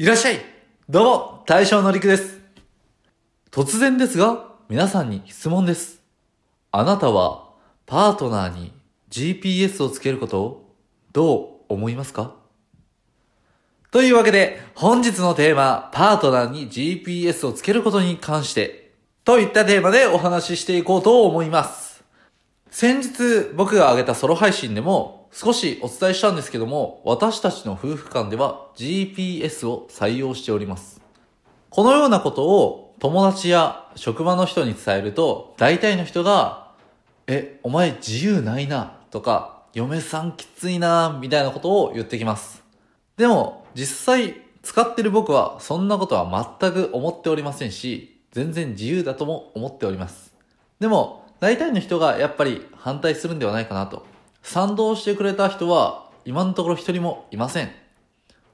いらっしゃいどうも、大将のりくです。突然ですが、皆さんに質問です。あなたは、パートナーに GPS をつけることをどう思いますか？というわけで、本日のテーマ、パートナーに GPS をつけることに関して、といったテーマでお話ししていこうと思います。先日僕が上げたソロ配信でも少しお伝えしたんですけども、私たちの夫婦間では GPS を採用しております。このようなことを友達や職場の人に伝えると、大体の人が、え、お前自由ないな、とか、嫁さんきついな、みたいなことを言ってきます。でも、実際使ってる僕はそんなことは全く思っておりませんし、全然自由だとも思っております。でも、大体の人がやっぱり反対するんではないかなと。賛同してくれた人は今のところ一人もいません。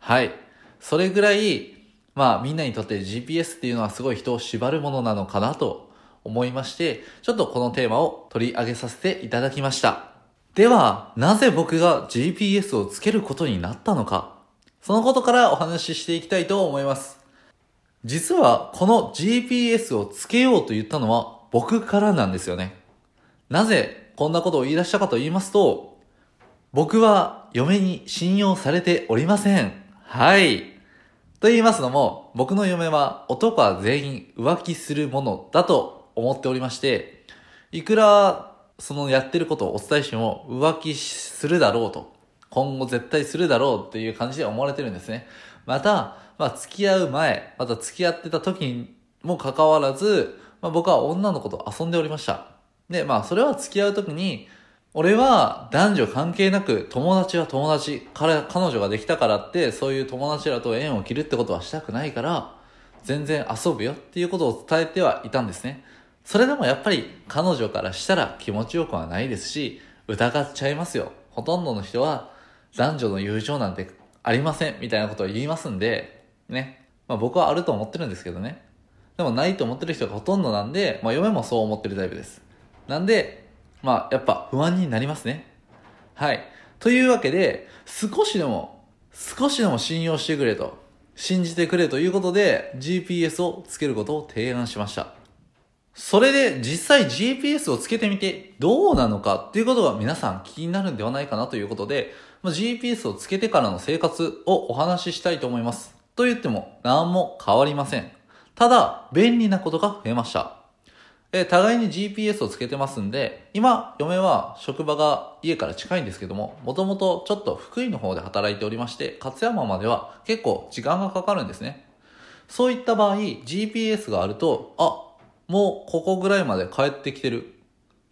はい。それぐらい、まあみんなにとって GPS っていうのはすごい人を縛るものなのかなと思いまして、ちょっとこのテーマを取り上げさせていただきました。では、なぜ僕が GPS をつけることになったのか、そのことからお話ししていきたいと思います。実は、この GPS をつけようと言ったのは僕からなんですよね。なぜこんなことを言い出したかと言いますと、僕は嫁に信用されておりません。はい。と言いますのも、僕の嫁は男は全員浮気するものだと思っておりまして、いくらそのやってることをお伝えしても浮気するだろうと、今後絶対するだろうっていう感じで思われてるんですね。また、まあ付き合う前、また付き合ってた時にもかかわらず、まあ僕は女の子と遊んでおりました。で、まあそれは付き合う時に、俺は男女関係なく友達は友達、彼、彼女ができたからってそういう友達らと縁を切るってことはしたくないから、全然遊ぶよっていうことを伝えてはいたんですね。それでもやっぱり彼女からしたら気持ちよくはないですし、疑っちゃいますよ。ほとんどの人は男女の友情なんてありませんみたいなことを言いますんで、ね。まあ僕はあると思ってるんですけどね。でもないと思ってる人がほとんどなんで、まあ嫁もそう思ってるタイプです。なんで、まあやっぱ不安になりますね。はい。というわけで、少しでも、少しでも信用してくれと、信じてくれということで GPS をつけることを提案しました。それで実際 GPS をつけてみてどうなのかっていうことが皆さん気になるんではないかなということで、ま GPS をつけてからの生活をお話ししたいと思います。と言っても何も変わりません。ただ、便利なことが増えました。え互いに GPS をつけてますんで、今、嫁は職場が家から近いんですけども、もともとちょっと福井の方で働いておりまして、勝山までは結構時間がかかるんですね。そういった場合、GPS があると、あ、もうここぐらいまで帰ってきてる。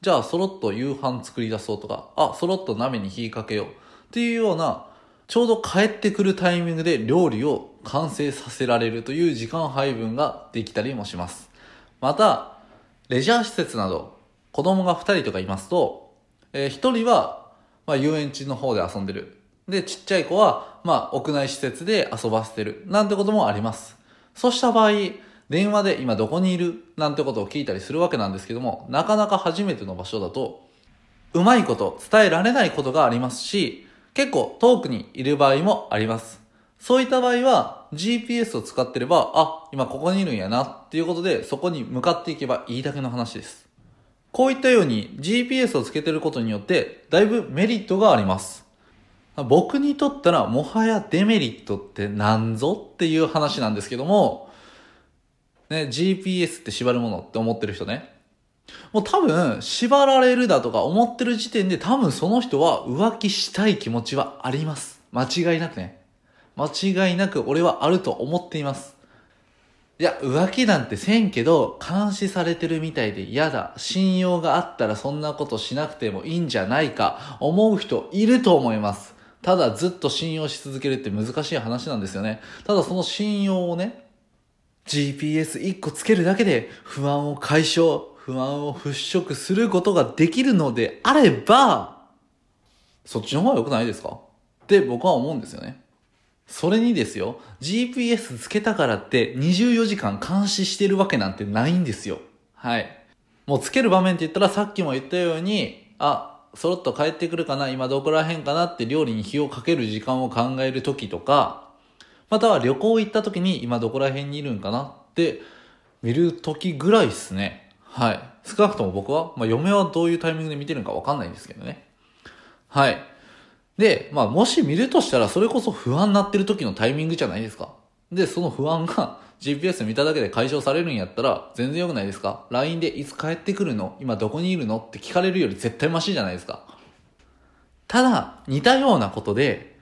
じゃあ、そろっと夕飯作り出そうとか、あ、そろっと鍋に火かけよう。っていうような、ちょうど帰ってくるタイミングで料理を完成させられるという時間配分ができたりもします。また、レジャー施設など、子供が2人とかいますと、えー、1人は、まあ、遊園地の方で遊んでる。で、ちっちゃい子は、まあ、屋内施設で遊ばせてる。なんてこともあります。そうした場合、電話で今どこにいる？なんてことを聞いたりするわけなんですけども、なかなか初めての場所だと、うまいこと伝えられないことがありますし、結構遠くにいる場合もあります。そういった場合は GPS を使ってれば、あ、今ここにいるんやなっていうことでそこに向かっていけばいいだけの話です。こういったように GPS をつけてることによってだいぶメリットがあります。僕にとったらもはやデメリットって何ぞっていう話なんですけども、ね、GPS って縛るものって思ってる人ね。もう多分、縛られるだとか思ってる時点で多分その人は浮気したい気持ちはあります。間違いなくね。間違いなく俺はあると思っています。いや、浮気なんてせんけど、監視されてるみたいで嫌だ。信用があったらそんなことしなくてもいいんじゃないか、思う人いると思います。ただずっと信用し続けるって難しい話なんですよね。ただその信用をね、GPS1 個つけるだけで不安を解消、不安を払拭することができるのであれば、そっちの方が良くないですか？って僕は思うんですよね。それにですよ、GPS つけたからって24時間監視してるわけなんてないんですよ。はい。もうつける場面って言ったらさっきも言ったように、あ、そろっと帰ってくるかな今どこら辺かなって料理に火をかける時間を考える時とか、または旅行行った時に今どこら辺にいるんかなって見る時ぐらいですね。はい。少なくとも僕は、まあ嫁はどういうタイミングで見てるのかわかんないんですけどね。はい。で、まあもし見るとしたらそれこそ不安になってる時のタイミングじゃないですか。で、その不安が GPS 見ただけで解消されるんやったら全然良くないですか ?LINE でいつ帰ってくるの？今どこにいるの？って聞かれるより絶対マシじゃないですか。ただ、似たようなことで、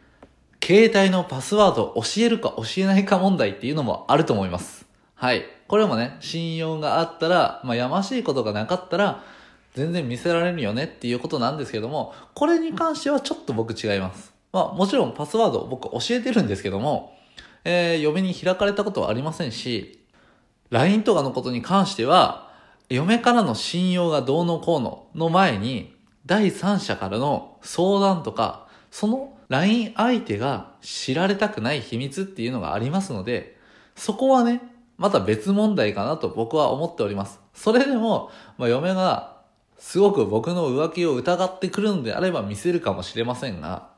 携帯のパスワードを教えるか教えないか問題っていうのもあると思います。はい。これもね、信用があったら、まあ、やましいことがなかったら、全然見せられるよねっていうことなんですけども、これに関してはちょっと僕違います。まあ、もちろんパスワード僕教えてるんですけども、えー、嫁に開かれたことはありませんし、LINE とかのことに関しては、嫁からの信用がどうのこうのの前に、第三者からの相談とか、その LINE 相手が知られたくない秘密っていうのがありますので、そこはね、また別問題かなと僕は思っております。それでも、まあ、嫁がすごく僕の浮気を疑ってくるのであれば見せるかもしれませんが、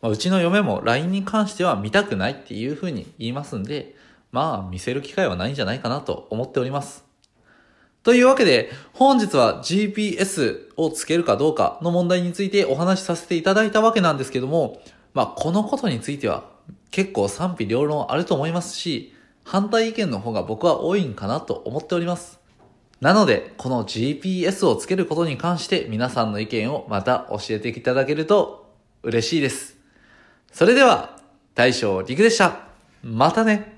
まあ、うちの嫁も LINE に関しては見たくないっていうふうに言いますんで、まあ見せる機会はないんじゃないかなと思っております。というわけで、本日は GPS をつけるかどうかの問題についてお話しさせていただいたわけなんですけども、まあこのことについては結構賛否両論あると思いますし、反対意見の方が僕は多いんかなと思っております。なので、この GPS をつけることに関して皆さんの意見をまた教えていただけると嬉しいです。それでは、大将陸でした。またね